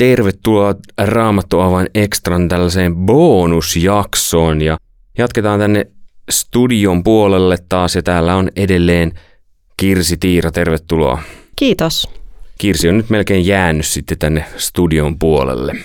tervetuloa Raamattu Avain Extran tällaiseen bonusjaksoon ja jatketaan tänne studion puolelle taas ja täällä on edelleen Kirsi Tiira, tervetuloa. Kiitos. Kirsi on nyt melkein jäänyt sitten tänne studion puolelle.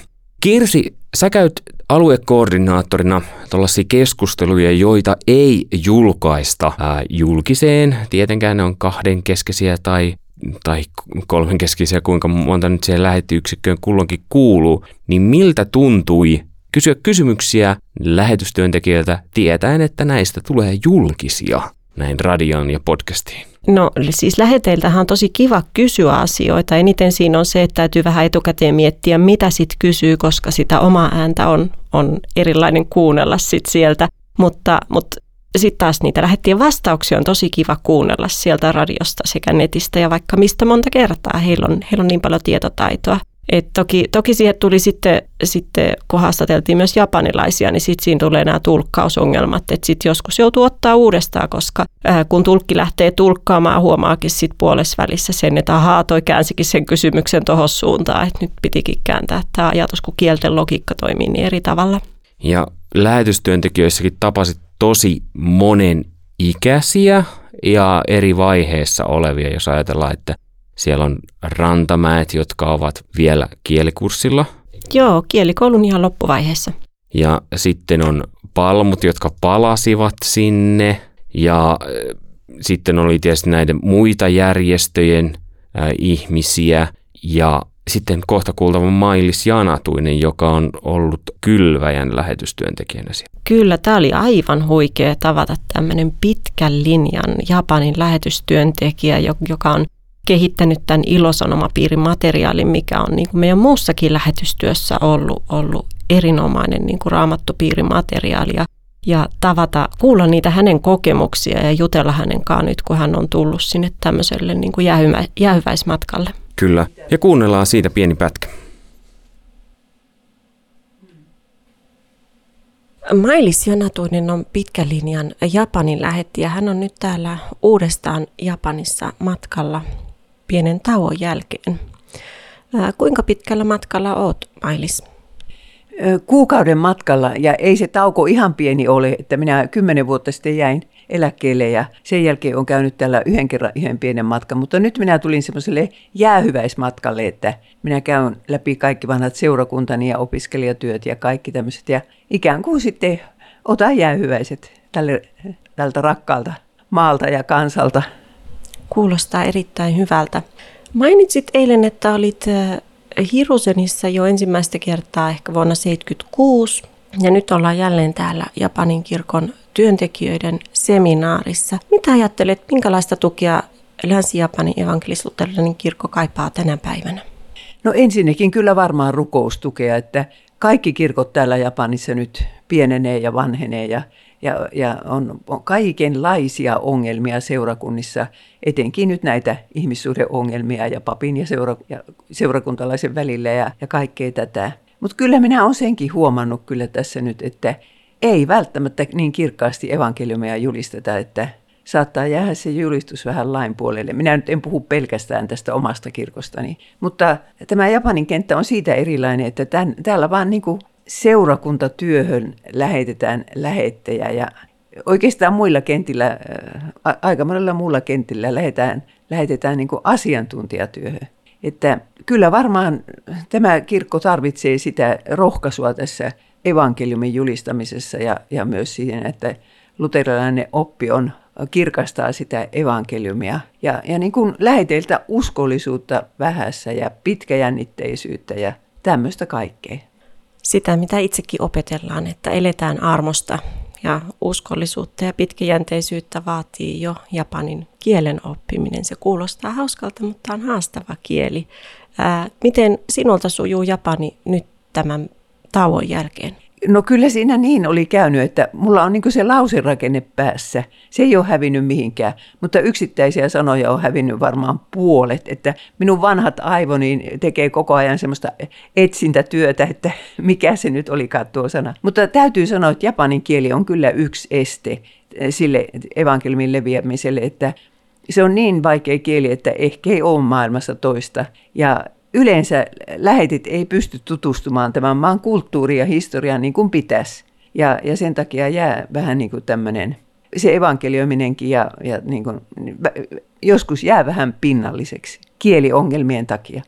Kirsi, sä käyt aluekoordinaattorina tällaisia keskusteluja, joita ei julkaista ää, julkiseen. Tietenkään ne on kahdenkeskeisiä tai tai kolmenkeskisiä, kuinka monta nyt siihen lähettiyksikköön kulloinkin kuuluu, niin miltä tuntui kysyä kysymyksiä lähetystyöntekijöiltä tietäen, että näistä tulee julkisia näin radion ja podcastiin? No siis läheteiltähän on tosi kiva kysyä asioita. Eniten siinä on se, että täytyy vähän etukäteen miettiä, mitä sitten kysyy, koska sitä omaa ääntä on, on erilainen kuunnella sit sieltä. Mutta, mutta sitten taas niitä lähettien vastauksia on tosi kiva kuunnella sieltä radiosta sekä netistä ja vaikka mistä monta kertaa. Heillä on, heillä on niin paljon tietotaitoa. Et toki, toki siihen tuli sitten, sitten, kun haastateltiin myös japanilaisia, niin sitten siinä tulee nämä tulkkausongelmat, että sitten joskus joutuu ottaa uudestaan, koska ää, kun tulkki lähtee tulkkaamaan, huomaakin sitten puolessa välissä sen, että ahaa, toi käänsikin sen kysymyksen tuohon suuntaan, että nyt pitikin kääntää tämä ajatus, kun kielten logiikka toimii niin eri tavalla. Ja lähetystyöntekijöissäkin tapasit tosi monen ikäisiä ja eri vaiheessa olevia, jos ajatellaan, että siellä on rantamäet, jotka ovat vielä kielikurssilla. Joo, kielikoulun ihan loppuvaiheessa. Ja sitten on palmut, jotka palasivat sinne. Ja äh, sitten oli tietysti näiden muita järjestöjen äh, ihmisiä. Ja sitten kohta kuultava Mailis Janatuinen, joka on ollut Kylväjän lähetystyöntekijänä siellä. Kyllä, tämä oli aivan huikea tavata tämmöinen pitkän linjan Japanin lähetystyöntekijä, joka on kehittänyt tämän ilosanomapiirin materiaalin, mikä on niin kuin meidän muussakin lähetystyössä ollut, ollut erinomainen niin kuin raamattupiirin materiaali. Ja, tavata, kuulla niitä hänen kokemuksia ja jutella hänen kanssaan nyt, kun hän on tullut sinne tämmöiselle niin kuin jäähyväismatkalle. Kyllä, ja kuunnellaan siitä pieni pätkä. Mailis Janatuinen on pitkän linjan Japanin lähetti ja hän on nyt täällä uudestaan Japanissa matkalla pienen tauon jälkeen. Kuinka pitkällä matkalla oot, Mailis? Kuukauden matkalla ja ei se tauko ihan pieni ole, että minä kymmenen vuotta sitten jäin eläkkeelle ja sen jälkeen on käynyt tällä yhden kerran yhden pienen matkan. Mutta nyt minä tulin semmoiselle jäähyväismatkalle, että minä käyn läpi kaikki vanhat seurakuntani ja opiskelijatyöt ja kaikki tämmöiset ja ikään kuin sitten otan jäähyväiset tälle, tältä rakkaalta maalta ja kansalta. Kuulostaa erittäin hyvältä. Mainitsit eilen, että olit äh, Hirusenissa jo ensimmäistä kertaa ehkä vuonna 1976 ja nyt ollaan jälleen täällä Japanin kirkon työntekijöiden seminaarissa. Mitä ajattelet, minkälaista tukea Länsi-Japanin evankelis-luterilainen kirkko kaipaa tänä päivänä? No ensinnäkin kyllä varmaan rukoustukea, että kaikki kirkot täällä Japanissa nyt pienenee ja vanhenee ja, ja, ja on, on kaikenlaisia ongelmia seurakunnissa, etenkin nyt näitä ihmissuhdeongelmia ja papin ja, seura, ja seurakuntalaisen välillä ja, ja kaikkea tätä. Mutta kyllä minä olen senkin huomannut kyllä tässä nyt, että ei välttämättä niin kirkkaasti evankeliumia julisteta, että saattaa jäädä se julistus vähän lain puolelle. Minä nyt en puhu pelkästään tästä omasta kirkostani, mutta tämä Japanin kenttä on siitä erilainen, että tämän, täällä vaan niin kuin seurakuntatyöhön lähetetään lähettejä ja oikeastaan muilla kentillä, aika monella muulla kentillä lähetetään, lähetetään niin kuin asiantuntijatyöhön. Että kyllä varmaan tämä kirkko tarvitsee sitä rohkaisua tässä evankeliumin julistamisessa ja, ja myös siihen, että luterilainen oppi on kirkastaa sitä evankeliumia. Ja, ja niin kuin läheteiltä uskollisuutta vähässä ja pitkäjännitteisyyttä ja tämmöistä kaikkea. Sitä, mitä itsekin opetellaan, että eletään armosta ja uskollisuutta ja pitkäjänteisyyttä vaatii jo japanin kielen oppiminen. Se kuulostaa hauskalta, mutta on haastava kieli. Ää, miten sinulta sujuu japani nyt tämän tauon jälkeen? No kyllä siinä niin oli käynyt, että mulla on niin se lauserakenne päässä. Se ei ole hävinnyt mihinkään, mutta yksittäisiä sanoja on hävinnyt varmaan puolet. Että minun vanhat aivoni tekee koko ajan semmoista etsintätyötä, että mikä se nyt oli tuo sana. Mutta täytyy sanoa, että japanin kieli on kyllä yksi este sille evankeliumin leviämiselle, että se on niin vaikea kieli, että ehkä ei ole maailmassa toista. Ja yleensä lähetit ei pysty tutustumaan tämän maan kulttuuriin ja historiaan niin kuin pitäisi. Ja, ja sen takia jää vähän niin kuin tämmöinen, se evankelioiminenkin ja, ja niin kuin, joskus jää vähän pinnalliseksi kieliongelmien takia.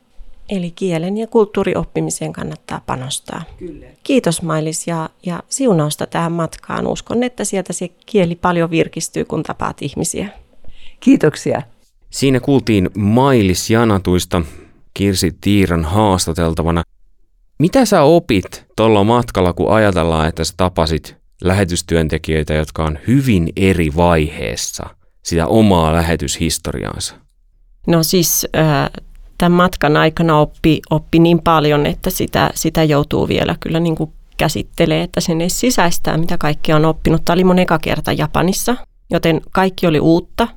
Eli kielen ja kulttuurioppimiseen kannattaa panostaa. Kyllä. Kiitos Mailis ja, ja siunausta tähän matkaan. Uskon, että sieltä se kieli paljon virkistyy, kun tapaat ihmisiä. Kiitoksia. Siinä kuultiin Mailis Janatuista Kirsi Tiiran haastateltavana. Mitä sä opit tuolla matkalla, kun ajatellaan, että sä tapasit lähetystyöntekijöitä, jotka on hyvin eri vaiheessa sitä omaa lähetyshistoriaansa? No siis äh, tämän matkan aikana oppi, oppi niin paljon, että sitä, sitä joutuu vielä kyllä niin kuin käsittelee, että sen ei sisäistää, mitä kaikkea on oppinut. Tämä oli mun eka kerta Japanissa, joten kaikki oli uutta.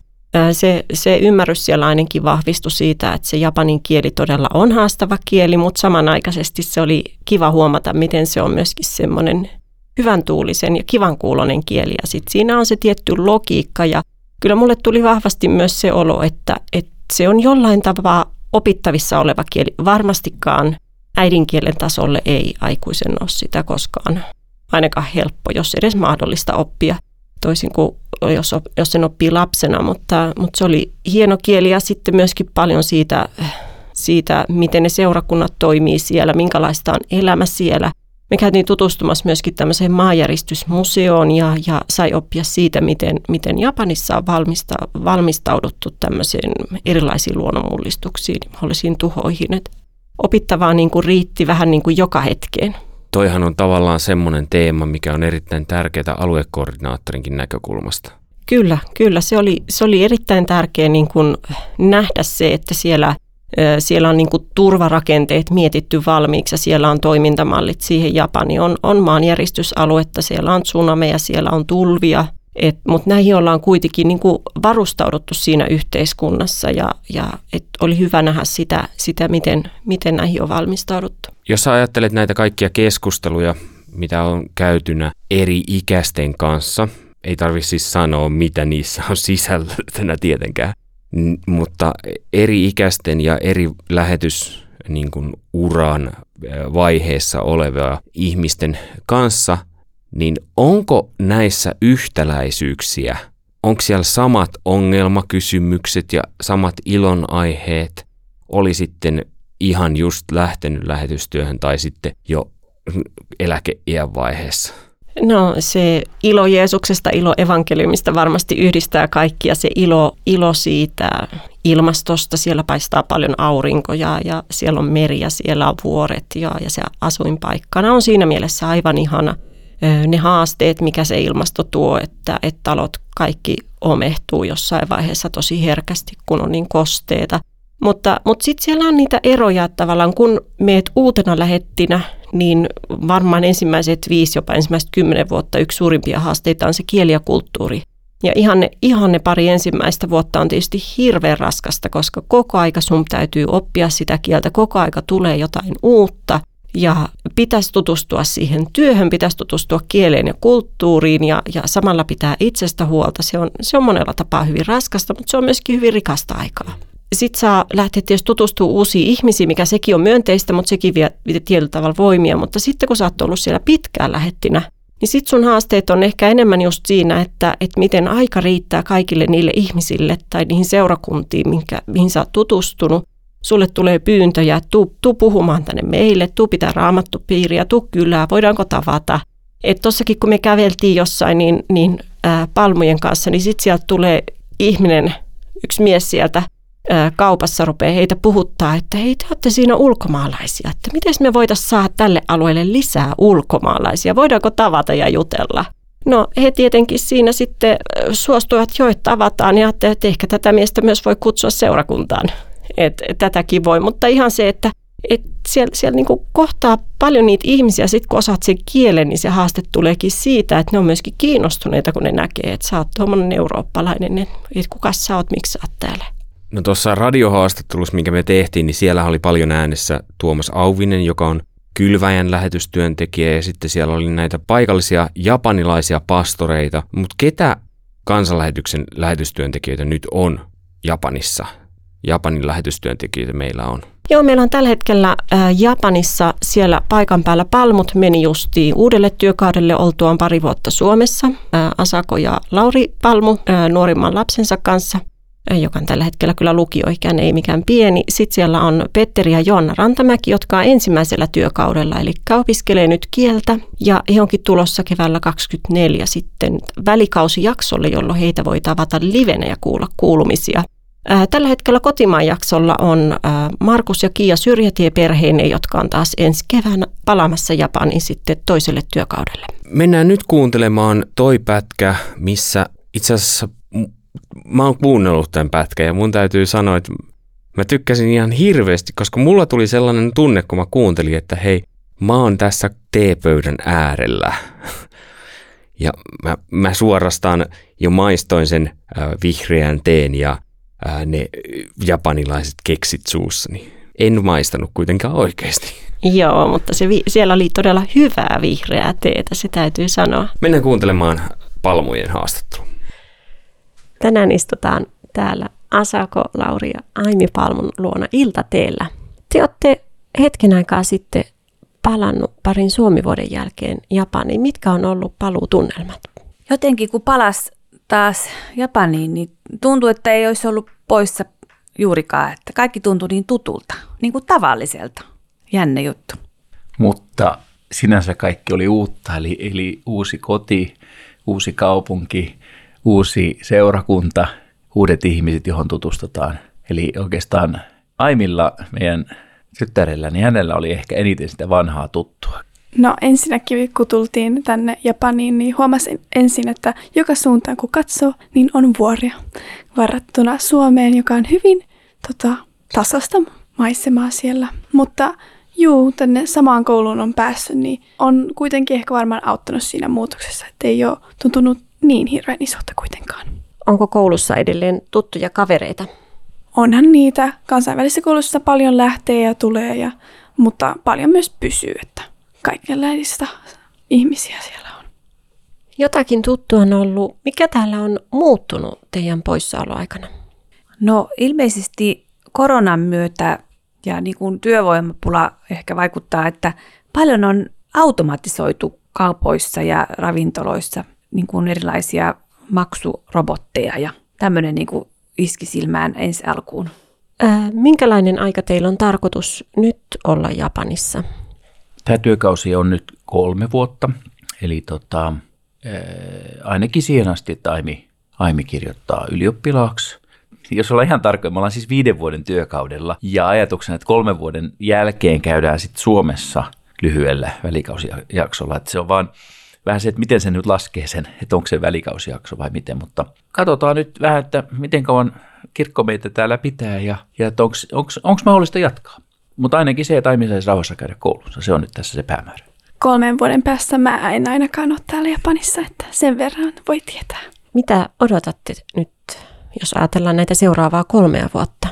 Se, se ymmärrys siellä ainakin vahvistui siitä, että se japanin kieli todella on haastava kieli, mutta samanaikaisesti se oli kiva huomata, miten se on myöskin semmoinen hyvän tuulisen ja kivan kuulonen kieli. Ja sitten siinä on se tietty logiikka ja kyllä mulle tuli vahvasti myös se olo, että, että se on jollain tavalla opittavissa oleva kieli. Varmastikaan äidinkielen tasolle ei aikuisen ole sitä koskaan ainakaan helppo, jos edes mahdollista oppia, toisin kuin jos, jos sen oppii lapsena, mutta, mutta se oli hieno kieli ja sitten myöskin paljon siitä, siitä, miten ne seurakunnat toimii siellä, minkälaista on elämä siellä. Me käytiin tutustumassa myöskin tämmöiseen maanjäristysmuseoon ja, ja sai oppia siitä, miten, miten Japanissa on valmista, valmistauduttu tämmöisiin erilaisiin luonnonmullistuksiin, mahdollisiin tuhoihin. Et opittavaa niin kuin riitti vähän niin kuin joka hetkeen. Toihan on tavallaan semmoinen teema, mikä on erittäin tärkeää aluekoordinaattorinkin näkökulmasta. Kyllä, kyllä. Se oli, se oli erittäin tärkeä niin kuin nähdä se, että siellä, siellä on niin kuin turvarakenteet mietitty valmiiksi ja siellä on toimintamallit siihen Japani. On, on maanjäristysaluetta, siellä on tsunameja, siellä on tulvia, mutta näihin ollaan kuitenkin niin kuin varustauduttu siinä yhteiskunnassa ja, ja et oli hyvä nähdä sitä, sitä miten, miten näihin on valmistauduttu. Jos ajattelet näitä kaikkia keskusteluja, mitä on käytynä eri ikäisten kanssa, ei tarvitse siis sanoa, mitä niissä on sisällöltänä tietenkään, N- mutta eri ikäisten ja eri lähetys niin kuin uran vaiheessa olevia ihmisten kanssa – niin onko näissä yhtäläisyyksiä? Onko siellä samat ongelmakysymykset ja samat ilonaiheet? Oli sitten ihan just lähtenyt lähetystyöhön tai sitten jo eläkeiän vaiheessa? No se ilo Jeesuksesta, ilo evankeliumista varmasti yhdistää kaikkia. Se ilo, ilo siitä ilmastosta, siellä paistaa paljon aurinkoja ja siellä on meri ja siellä on vuoret ja, ja se asuinpaikkana on siinä mielessä aivan ihana – ne haasteet, mikä se ilmasto tuo, että, että talot kaikki omehtuu jossain vaiheessa tosi herkästi, kun on niin kosteita. Mutta, mutta sitten siellä on niitä eroja, että tavallaan kun meet uutena lähettinä, niin varmaan ensimmäiset viisi, jopa ensimmäiset kymmenen vuotta yksi suurimpia haasteita on se kieli ja kulttuuri. Ja ihan ne, ihan ne pari ensimmäistä vuotta on tietysti hirveän raskasta, koska koko aika sun täytyy oppia sitä kieltä, koko aika tulee jotain uutta ja pitäisi tutustua siihen työhön, pitäisi tutustua kieleen ja kulttuuriin ja, ja samalla pitää itsestä huolta. Se on, se on monella tapaa hyvin raskasta, mutta se on myöskin hyvin rikasta aikaa. Sitten saa lähteä tietysti tutustumaan uusiin ihmisiin, mikä sekin on myönteistä, mutta sekin vie, tietyllä tavalla voimia. Mutta sitten kun sä oot ollut siellä pitkään lähettinä, niin sitten sun haasteet on ehkä enemmän just siinä, että, että miten aika riittää kaikille niille ihmisille tai niihin seurakuntiin, mihin sä oot tutustunut sulle tulee pyyntöjä, tuu, tuu puhumaan tänne meille, tuu pitää raamattupiiriä, tuu kylää, voidaanko tavata. Että tossakin kun me käveltiin jossain niin, niin ää, palmujen kanssa, niin sitten sieltä tulee ihminen, yksi mies sieltä ää, kaupassa rupeaa heitä puhuttaa, että hei te olette siinä ulkomaalaisia, että miten me voitaisiin saada tälle alueelle lisää ulkomaalaisia, voidaanko tavata ja jutella. No he tietenkin siinä sitten suostuivat jo, että tavataan ja että ehkä tätä miestä myös voi kutsua seurakuntaan että tätäkin voi, mutta ihan se, että et siellä, siellä niin kohtaa paljon niitä ihmisiä, sitten kun osaat sen kielen, niin se haaste tuleekin siitä, että ne on myöskin kiinnostuneita, kun ne näkee, että sä oot tuommoinen eurooppalainen, että kuka sä oot, miksi sä oot täällä. No tuossa radiohaastattelussa, minkä me tehtiin, niin siellä oli paljon äänessä Tuomas Auvinen, joka on kylväjän lähetystyöntekijä ja sitten siellä oli näitä paikallisia japanilaisia pastoreita. Mutta ketä kansanlähetyksen lähetystyöntekijöitä nyt on Japanissa Japanin lähetystyöntekijöitä meillä on? Joo, meillä on tällä hetkellä Japanissa siellä paikan päällä Palmut meni justiin uudelle työkaudelle oltuaan pari vuotta Suomessa. Asako ja Lauri Palmu nuorimman lapsensa kanssa joka on tällä hetkellä kyllä lukioikään, ei mikään pieni. Sitten siellä on Petteri ja Joanna Rantamäki, jotka on ensimmäisellä työkaudella, eli opiskelee nyt kieltä. Ja he onkin tulossa keväällä 24 sitten välikausijaksolle, jolloin heitä voi tavata livenä ja kuulla kuulumisia. Tällä hetkellä kotimaan jaksolla on Markus ja Kiia Syrjätie-perheineen, jotka on taas ensi keväänä palaamassa Japaniin sitten toiselle työkaudelle. Mennään nyt kuuntelemaan toi pätkä, missä itse asiassa mä oon kuunnellut tämän pätkän ja mun täytyy sanoa, että mä tykkäsin ihan hirveästi, koska mulla tuli sellainen tunne, kun mä kuuntelin, että hei, mä oon tässä teepöydän äärellä. Ja mä, mä suorastaan jo maistoin sen äh, vihreän teen ja äh, ne japanilaiset keksit suussani. En maistanut kuitenkaan oikeasti. Joo, mutta se vi- siellä oli todella hyvää vihreää teetä, se täytyy sanoa. Mennään kuuntelemaan palmujen haastattelua. Tänään istutaan täällä Asako, Lauri ja Aimi Palmun luona iltateellä. Te olette hetken aikaa sitten palannut parin suomivuoden jälkeen Japaniin. Mitkä on ollut paluutunnelmat? Jotenkin kun palas taas Japaniin, niin tuntui, että ei olisi ollut poissa juurikaan. Että kaikki tuntui niin tutulta, niin kuin tavalliselta. Jänne juttu. Mutta sinänsä kaikki oli uutta, eli, eli uusi koti, uusi kaupunki, uusi seurakunta, uudet ihmiset, johon tutustutaan. Eli oikeastaan Aimilla, meidän tyttärellä, niin hänellä oli ehkä eniten sitä vanhaa tuttua. No ensinnäkin kun tultiin tänne Japaniin, niin huomasin ensin, että joka suuntaan kun katsoo, niin on vuoria. Varattuna Suomeen, joka on hyvin tota, tasasta maisemaa siellä. Mutta juu, tänne samaan kouluun on päässyt, niin on kuitenkin ehkä varmaan auttanut siinä muutoksessa, että ei ole tuntunut niin hirveän isolta kuitenkaan. Onko koulussa edelleen tuttuja kavereita? Onhan niitä. Kansainvälisessä koulussa paljon lähtee ja tulee, ja, mutta paljon myös pysyy, että kaikenlaista ihmisiä siellä on. Jotakin tuttua on ollut. Mikä täällä on muuttunut teidän poissaoloaikana? No ilmeisesti koronan myötä ja niin kuin työvoimapula ehkä vaikuttaa, että paljon on automatisoitu kaupoissa ja ravintoloissa niin kuin erilaisia maksurobotteja ja tämmöinen niin kuin iski silmään ensi alkuun. Ää, minkälainen aika teillä on tarkoitus nyt olla Japanissa? Tämä työkausi on nyt kolme vuotta, eli tota, ainakin siihen asti, että Aimi, Aimi kirjoittaa ylioppilaaksi. Jos ollaan ihan tarkoin, me ollaan siis viiden vuoden työkaudella ja ajatuksena, että kolmen vuoden jälkeen käydään sitten Suomessa lyhyellä välikausijaksolla, että se on vaan vähän se, että miten se nyt laskee sen, että onko se välikausijakso vai miten, mutta katsotaan nyt vähän, että miten kauan kirkko meitä täällä pitää ja, ja onko mahdollista jatkaa. Mutta ainakin se, että Aimi saisi rauhassa käydä koulussa, se on nyt tässä se päämäärä. Kolmen vuoden päässä mä en ainakaan ole täällä Japanissa, että sen verran voi tietää. Mitä odotatte nyt, jos ajatellaan näitä seuraavaa kolmea vuotta?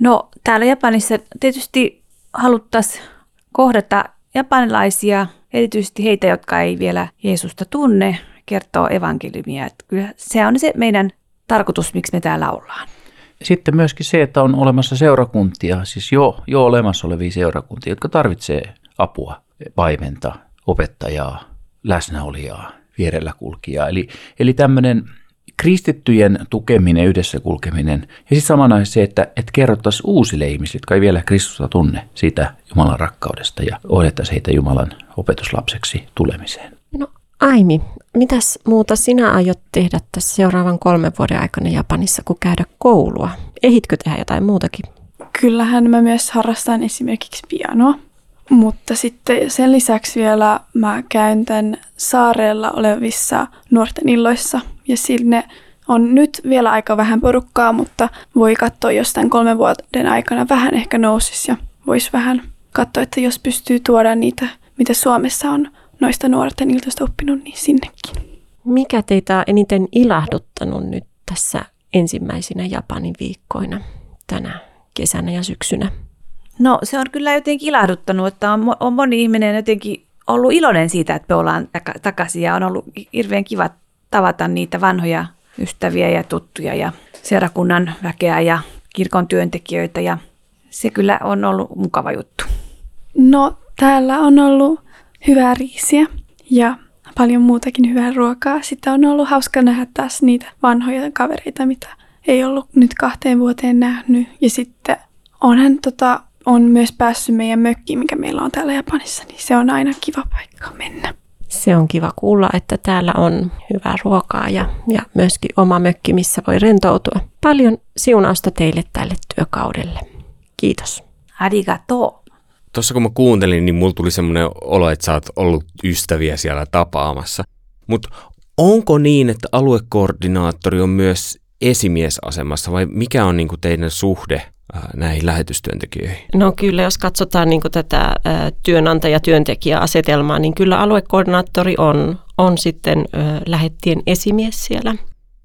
No täällä Japanissa tietysti haluttaisiin kohdata japanilaisia erityisesti heitä, jotka ei vielä Jeesusta tunne, kertoo evankeliumia. Että kyllä se on se meidän tarkoitus, miksi me täällä ollaan. Sitten myöskin se, että on olemassa seurakuntia, siis jo, jo olemassa olevia seurakuntia, jotka tarvitsee apua, paimenta, opettajaa, läsnäolijaa, vierellä kulkijaa. Eli, eli tämmöinen kristittyjen tukeminen, yhdessä kulkeminen ja sitten samanaisesti se, että, että kerrottaisiin uusille ihmisille, jotka ei vielä Kristusta tunne siitä Jumalan rakkaudesta ja ohjattaisiin heitä Jumalan opetuslapseksi tulemiseen. Aimi, mitäs muuta sinä aiot tehdä tässä seuraavan kolmen vuoden aikana Japanissa, kun käydä koulua? Ehitkö tehdä jotain muutakin? Kyllähän mä myös harrastan esimerkiksi pianoa, mutta sitten sen lisäksi vielä mä käyn tämän saarella olevissa nuorten illoissa ja sinne on nyt vielä aika vähän porukkaa, mutta voi katsoa, jos tämän kolmen vuoden aikana vähän ehkä nousisi ja voisi vähän katsoa, että jos pystyy tuoda niitä, mitä Suomessa on noista nuorten iltoista oppinut, niin sinnekin. Mikä teitä on eniten ilahduttanut nyt tässä ensimmäisinä Japanin viikkoina tänä kesänä ja syksynä? No se on kyllä jotenkin ilahduttanut, että on, on moni ihminen jotenkin ollut iloinen siitä, että me ollaan takaisin ja on ollut hirveän kiva tavata niitä vanhoja ystäviä ja tuttuja ja seurakunnan väkeä ja kirkon työntekijöitä ja se kyllä on ollut mukava juttu. No, täällä on ollut hyvää riisiä ja paljon muutakin hyvää ruokaa. Sitten on ollut hauska nähdä taas niitä vanhoja kavereita, mitä ei ollut nyt kahteen vuoteen nähnyt. Ja sitten onhan tota, on myös päässyt meidän mökkiin, mikä meillä on täällä Japanissa, niin se on aina kiva paikka mennä. Se on kiva kuulla, että täällä on hyvää ruokaa ja, ja myöskin oma mökki, missä voi rentoutua. Paljon siunausta teille tälle työkaudelle. Kiitos. Arigato. Tuossa kun mä kuuntelin, niin mulla tuli semmoinen olo, että sä oot ollut ystäviä siellä tapaamassa. Mutta onko niin, että aluekoordinaattori on myös esimiesasemassa vai mikä on niinku teidän suhde näihin lähetystyöntekijöihin? No kyllä, jos katsotaan niin tätä työnantaja-työntekijä-asetelmaa, niin kyllä aluekoordinaattori on, on sitten lähettien esimies siellä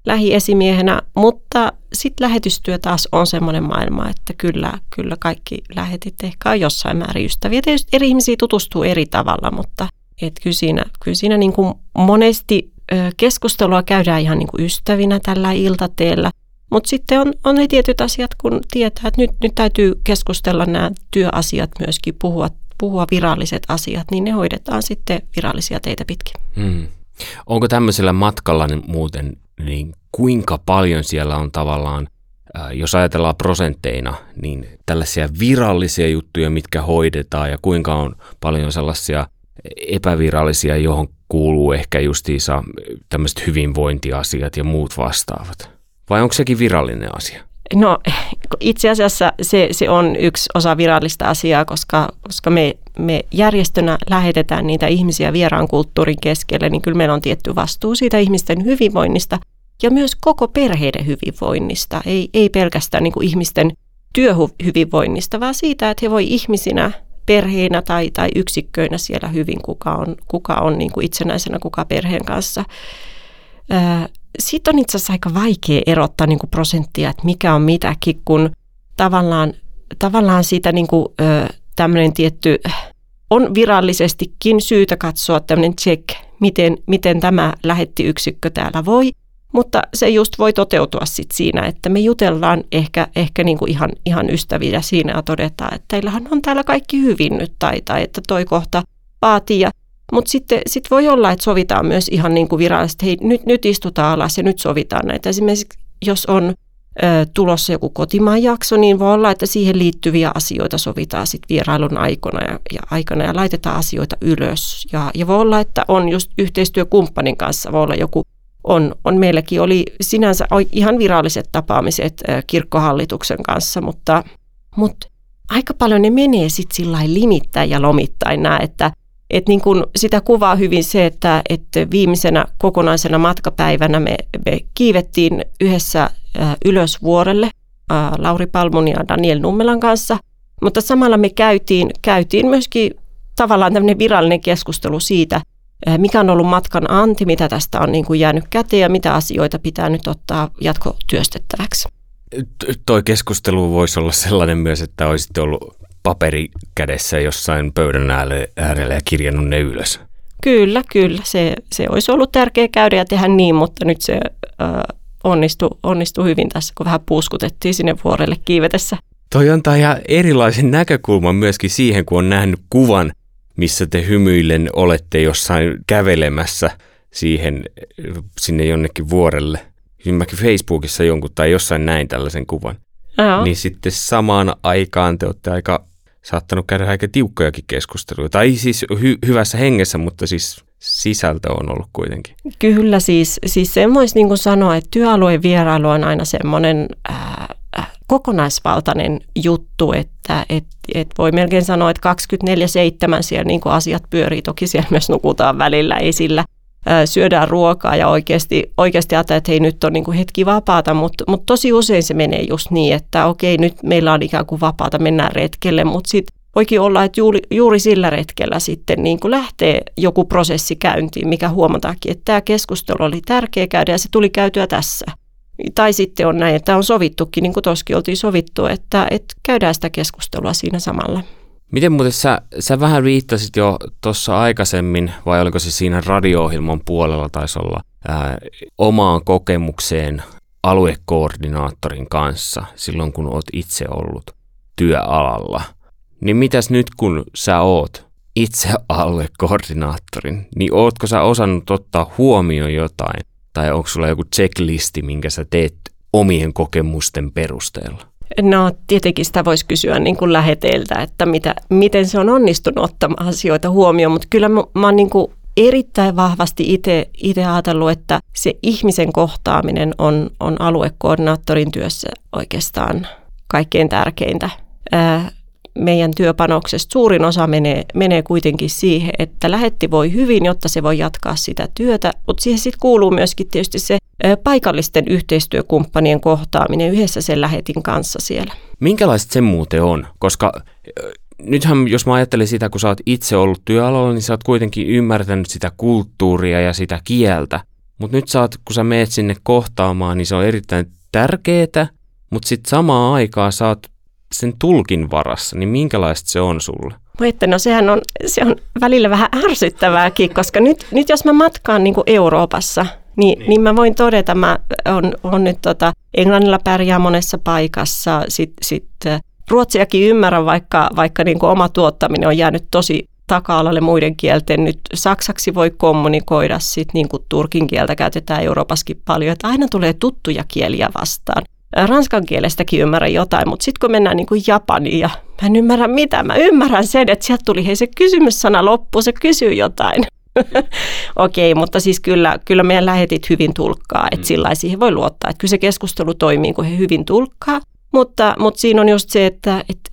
lähiesimiehenä, mutta sitten lähetystyö taas on semmoinen maailma, että kyllä, kyllä kaikki lähetit ehkä on jossain määrin ystäviä. Tietysti eri ihmisiä tutustuu eri tavalla, mutta et kyllä siinä, kyllä siinä niin kuin monesti keskustelua käydään ihan niin kuin ystävinä tällä iltateellä. Mutta sitten on, on ne tietyt asiat, kun tietää, että nyt, nyt täytyy keskustella nämä työasiat myöskin, puhua, puhua viralliset asiat, niin ne hoidetaan sitten virallisia teitä pitkin. Hmm. Onko tämmöisellä matkalla niin muuten, niin kuinka paljon siellä on tavallaan, jos ajatellaan prosentteina, niin tällaisia virallisia juttuja, mitkä hoidetaan ja kuinka on paljon sellaisia epävirallisia, johon kuuluu ehkä justiinsa tämmöiset hyvinvointiasiat ja muut vastaavat? Vai onko sekin virallinen asia? No itse asiassa se, se on yksi osa virallista asiaa, koska, koska me, me järjestönä lähetetään niitä ihmisiä vieraan kulttuurin keskelle, niin kyllä meillä on tietty vastuu siitä ihmisten hyvinvoinnista ja myös koko perheiden hyvinvoinnista. Ei, ei pelkästään niin kuin ihmisten työhyvinvoinnista, vaan siitä, että he voi ihmisinä, perheinä tai, tai yksikköinä siellä hyvin, kuka on, kuka on niin kuin itsenäisenä, kuka perheen kanssa siitä on itse asiassa aika vaikea erottaa niin kuin prosenttia, että mikä on mitäkin, kun tavallaan, tavallaan siitä niin kuin, tämmöinen tietty, on virallisestikin syytä katsoa tämmöinen check, miten, miten tämä lähettiyksikkö täällä voi, mutta se just voi toteutua sit siinä, että me jutellaan ehkä, ehkä niin kuin ihan, ihan ystäviä. Siinä ja todetaan, että teillähän on täällä kaikki hyvin nyt tai, tai että toi kohta vaatii ja mutta sitten sit voi olla, että sovitaan myös ihan niin kuin virallisesti, hei nyt, nyt istutaan alas ja nyt sovitaan näitä. Esimerkiksi jos on ö, tulossa joku kotimaan jakso, niin voi olla, että siihen liittyviä asioita sovitaan sitten vierailun aikana ja, ja aikana ja laitetaan asioita ylös. Ja, ja voi olla, että on just yhteistyökumppanin kanssa, voi olla joku on, on meilläkin oli sinänsä ihan viralliset tapaamiset kirkkohallituksen kanssa, mutta, mutta aika paljon ne menee sitten sillä limittäin ja lomittain nämä, että et niin kun sitä kuvaa hyvin se, että, että viimeisenä kokonaisena matkapäivänä me, me kiivettiin yhdessä ylös vuorelle Lauri Palmun ja Daniel Nummelan kanssa, mutta samalla me käytiin, käytiin myöskin tavallaan tämmöinen virallinen keskustelu siitä, mikä on ollut matkan anti, mitä tästä on niin kuin jäänyt käteen ja mitä asioita pitää nyt ottaa jatkotyöstettäväksi. Toi keskustelu voisi olla sellainen myös, että olisitte ollut paperi kädessä jossain pöydän äärellä ja kirjannut ne ylös. Kyllä, kyllä. Se, se olisi ollut tärkeää käydä ja tehdä niin, mutta nyt se äh, onnistui, onnistui hyvin tässä, kun vähän puuskutettiin sinne vuorelle kiivetessä. Toi antaa ihan erilaisen näkökulman myöskin siihen, kun on nähnyt kuvan, missä te hymyillen olette jossain kävelemässä siihen, sinne jonnekin vuorelle. Mäkin Facebookissa jonkun tai jossain näin tällaisen kuvan. Joo. Niin sitten samaan aikaan te olette aika saattanut käydä aika tiukkojakin keskusteluja. Tai siis hy- hyvässä hengessä, mutta siis sisältö on ollut kuitenkin. Kyllä siis, siis sen voisi niin kuin sanoa, että työalueen vierailu on aina semmoinen äh, kokonaisvaltainen juttu, että et, et voi melkein sanoa, että 24-7 siellä niin kuin asiat pyörii. Toki siellä myös nukutaan välillä, ei sillä syödään ruokaa ja oikeasti, oikeasti ajatellaan, että hei nyt on niin kuin hetki vapaata, mutta, mutta tosi usein se menee just niin, että okei nyt meillä on ikään kuin vapaata, mennään retkelle, mutta sitten voikin olla, että juuri, juuri sillä retkellä sitten niin kuin lähtee joku prosessi käyntiin, mikä huomataankin, että tämä keskustelu oli tärkeä käydä ja se tuli käytyä tässä. Tai sitten on näin, että on sovittukin, niin kuin tuossakin oltiin sovittu, että, että käydään sitä keskustelua siinä samalla. Miten muuten sä, sä vähän viittasit jo tuossa aikaisemmin, vai oliko se siinä radio-ohjelman puolella taisi olla, ää, omaan kokemukseen aluekoordinaattorin kanssa silloin, kun oot itse ollut työalalla. Niin mitäs nyt kun sä oot itse aluekoordinaattorin, niin ootko sä osannut ottaa huomioon jotain? Tai onko sulla joku checklisti, minkä sä teet omien kokemusten perusteella? No tietenkin sitä voisi kysyä niin kuin läheteiltä, että mitä, miten se on onnistunut ottamaan asioita huomioon, mutta kyllä mä, mä oon niin kuin erittäin vahvasti itse ajatellut, että se ihmisen kohtaaminen on, on aluekoordinaattorin työssä oikeastaan kaikkein tärkeintä. Meidän työpanoksesta suurin osa menee, menee kuitenkin siihen, että lähetti voi hyvin, jotta se voi jatkaa sitä työtä, mutta siihen sitten kuuluu myöskin tietysti se paikallisten yhteistyökumppanien kohtaaminen yhdessä sen lähetin kanssa siellä. Minkälaista se muuten on? Koska nythän jos mä ajattelen sitä, kun sä oot itse ollut työalalla, niin sä oot kuitenkin ymmärtänyt sitä kulttuuria ja sitä kieltä. Mutta nyt sä oot, kun sä meet sinne kohtaamaan, niin se on erittäin tärkeetä, mutta sitten samaan aikaan sä oot sen tulkin varassa, niin minkälaista se on sulle? Että no sehän on, se on välillä vähän ärsyttävääkin, koska nyt, nyt jos mä matkaan niin kuin Euroopassa, niin, niin. niin mä voin todeta, mä on, on nyt tota, Englannilla pärjää monessa paikassa, sitten sit, Ruotsiakin ymmärrän, vaikka, vaikka niin kuin oma tuottaminen on jäänyt tosi taka-alalle muiden kielten. Nyt saksaksi voi kommunikoida, sitten niin kuin turkin kieltä käytetään Euroopassakin paljon, että aina tulee tuttuja kieliä vastaan. Ranskan kielestäkin ymmärrän jotain, mutta sitten kun mennään niin kuin Japaniin ja mä en ymmärrä mitä, mä ymmärrän sen, että sieltä tuli hei se kysymyssana loppu, se kysyy jotain. Okei, okay, mutta siis kyllä, kyllä meidän lähetit hyvin tulkkaa, että mm. sillä siihen voi luottaa. Että kyllä se keskustelu toimii, kun he hyvin tulkkaa. Mutta, mutta siinä on just se, että, että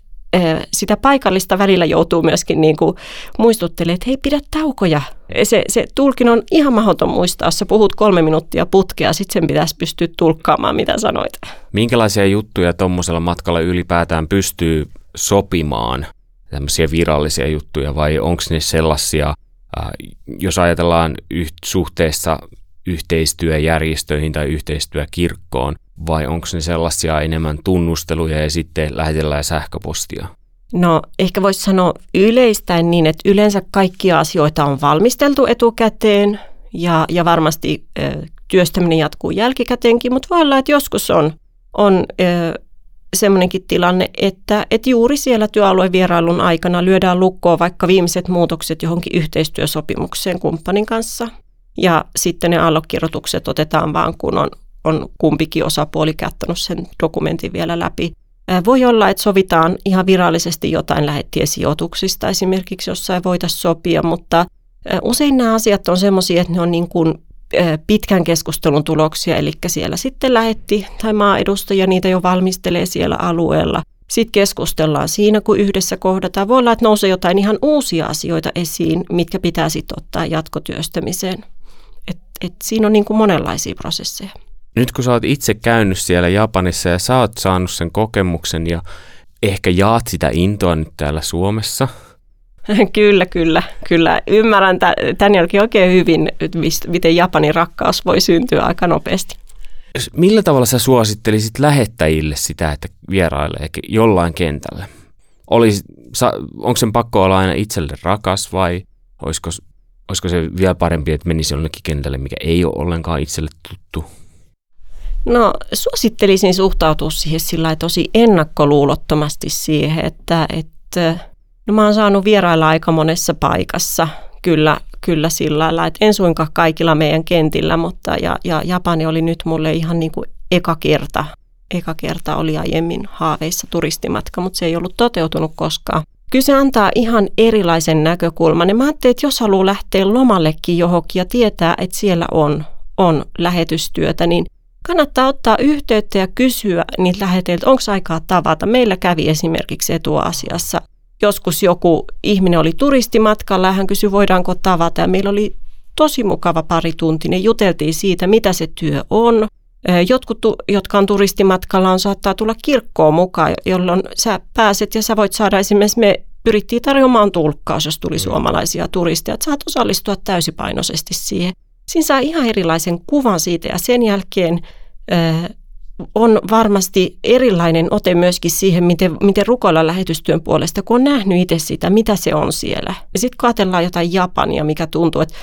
sitä paikallista välillä joutuu myöskin niin kuin muistuttelemaan, että hei, pidä taukoja. Se, se tulkin on ihan mahdoton muistaa. Sä puhut kolme minuuttia putkea, sitten sen pitäisi pystyä tulkkaamaan, mitä sanoit. Minkälaisia juttuja tuommoisella matkalla ylipäätään pystyy sopimaan? Tämmöisiä virallisia juttuja vai onko ne sellaisia, jos ajatellaan yht, suhteessa yhteistyöjärjestöihin tai yhteistyökirkkoon, vai onko ne sellaisia enemmän tunnusteluja ja sitten lähetellään sähköpostia? No ehkä voisi sanoa yleistäen niin, että yleensä kaikkia asioita on valmisteltu etukäteen ja, ja varmasti ö, työstäminen jatkuu jälkikäteenkin, mutta voi olla, että joskus on, on semmoinenkin tilanne, että, että juuri siellä työalueen vierailun aikana lyödään lukkoon vaikka viimeiset muutokset johonkin yhteistyösopimukseen kumppanin kanssa. Ja sitten ne allokirjoitukset otetaan vaan, kun on, on kumpikin osapuoli käyttänyt sen dokumentin vielä läpi. Voi olla, että sovitaan ihan virallisesti jotain lähettien esimerkiksi jossain voitaisiin sopia, mutta usein nämä asiat on sellaisia, että ne on niin kuin pitkän keskustelun tuloksia, eli siellä sitten lähetti tai maaedustaja niitä jo valmistelee siellä alueella. Sitten keskustellaan siinä, kun yhdessä kohdataan. Voi olla, että nousee jotain ihan uusia asioita esiin, mitkä pitää sitten ottaa jatkotyöstämiseen. Et, et siinä on niin kuin monenlaisia prosesseja. Nyt kun sä oot itse käynyt siellä Japanissa ja sä oot saanut sen kokemuksen ja ehkä jaat sitä intoa nyt täällä Suomessa. Kyllä, kyllä, kyllä. Ymmärrän tämän jälkeen oikein hyvin, miten Japanin rakkaus voi syntyä aika nopeasti. Millä tavalla sä suosittelisit lähettäjille sitä, että vierailee jollain kentällä? Olisi, onko sen pakko olla aina itselle rakas vai olisiko, olisiko se vielä parempi, että menisi jollekin kentälle, mikä ei ole ollenkaan itselle tuttu? No suosittelisin suhtautua siihen sillä tosi ennakkoluulottomasti siihen, että, että no mä oon saanut vierailla aika monessa paikassa kyllä, kyllä sillä lailla, että en suinkaan kaikilla meidän kentillä, mutta ja, ja Japani oli nyt mulle ihan niin kuin eka kerta. Eka kerta oli aiemmin haaveissa turistimatka, mutta se ei ollut toteutunut koskaan. Kyllä se antaa ihan erilaisen näkökulman. Ja mä ajattelin, että jos haluaa lähteä lomallekin johonkin ja tietää, että siellä on, on lähetystyötä, niin kannattaa ottaa yhteyttä ja kysyä niitä läheteiltä, onko aikaa tavata. Meillä kävi esimerkiksi etuasiassa. Joskus joku ihminen oli turistimatkalla ja hän kysyi, voidaanko tavata. Ja meillä oli tosi mukava pari tuntia. Juteltiin siitä, mitä se työ on. Jotkut, jotka on turistimatkalla, on saattaa tulla kirkkoon mukaan, jolloin sä pääset ja sä voit saada esimerkiksi, me pyrittiin tarjoamaan tulkkaus, jos tuli mm. suomalaisia turisteja, että saat osallistua täysipainoisesti siihen. Siinä saa ihan erilaisen kuvan siitä ja sen jälkeen äh, on varmasti erilainen ote myöskin siihen, miten, miten rukoilla lähetystyön puolesta, kun on nähnyt itse sitä, mitä se on siellä. Ja sitten kun ajatellaan jotain Japania, mikä tuntuu, että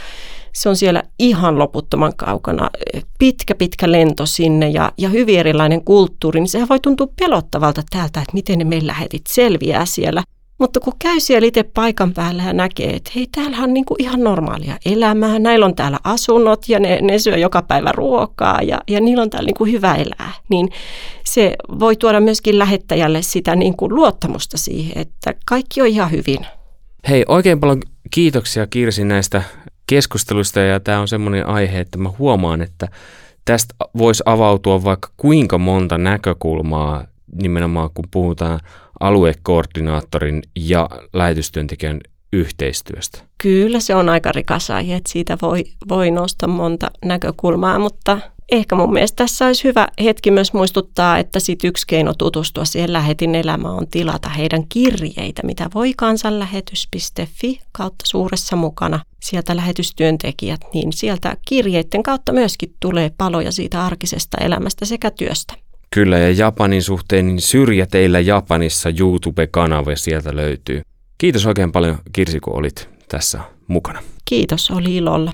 se on siellä ihan loputtoman kaukana. Pitkä, pitkä lento sinne ja, ja hyvin erilainen kulttuuri, niin sehän voi tuntua pelottavalta täältä, että miten ne meillä lähetit selviää siellä. Mutta kun käy siellä itse paikan päällä ja näkee, että hei, täällä on niin kuin ihan normaalia elämää, näillä on täällä asunnot ja ne, ne syö joka päivä ruokaa ja, ja niillä on täällä niin kuin hyvä elää, niin se voi tuoda myöskin lähettäjälle sitä niin kuin luottamusta siihen, että kaikki on ihan hyvin. Hei, oikein paljon kiitoksia Kirsi näistä keskusteluista. Ja tämä on semmoinen aihe, että mä huomaan, että tästä voisi avautua vaikka kuinka monta näkökulmaa nimenomaan kun puhutaan aluekoordinaattorin ja lähetystyöntekijän yhteistyöstä? Kyllä se on aika rikas aihe, että siitä voi, voi nostaa monta näkökulmaa, mutta ehkä mun mielestä tässä olisi hyvä hetki myös muistuttaa, että sit yksi keino tutustua siihen lähetin elämään on tilata heidän kirjeitä, mitä voi kansanlähetys.fi kautta suuressa mukana. Sieltä lähetystyöntekijät, niin sieltä kirjeiden kautta myöskin tulee paloja siitä arkisesta elämästä sekä työstä. Kyllä, ja Japanin suhteen niin Syrjä teillä Japanissa YouTube-kanava sieltä löytyy. Kiitos oikein paljon Kirsi, kun olit tässä mukana. Kiitos, oli ilolla.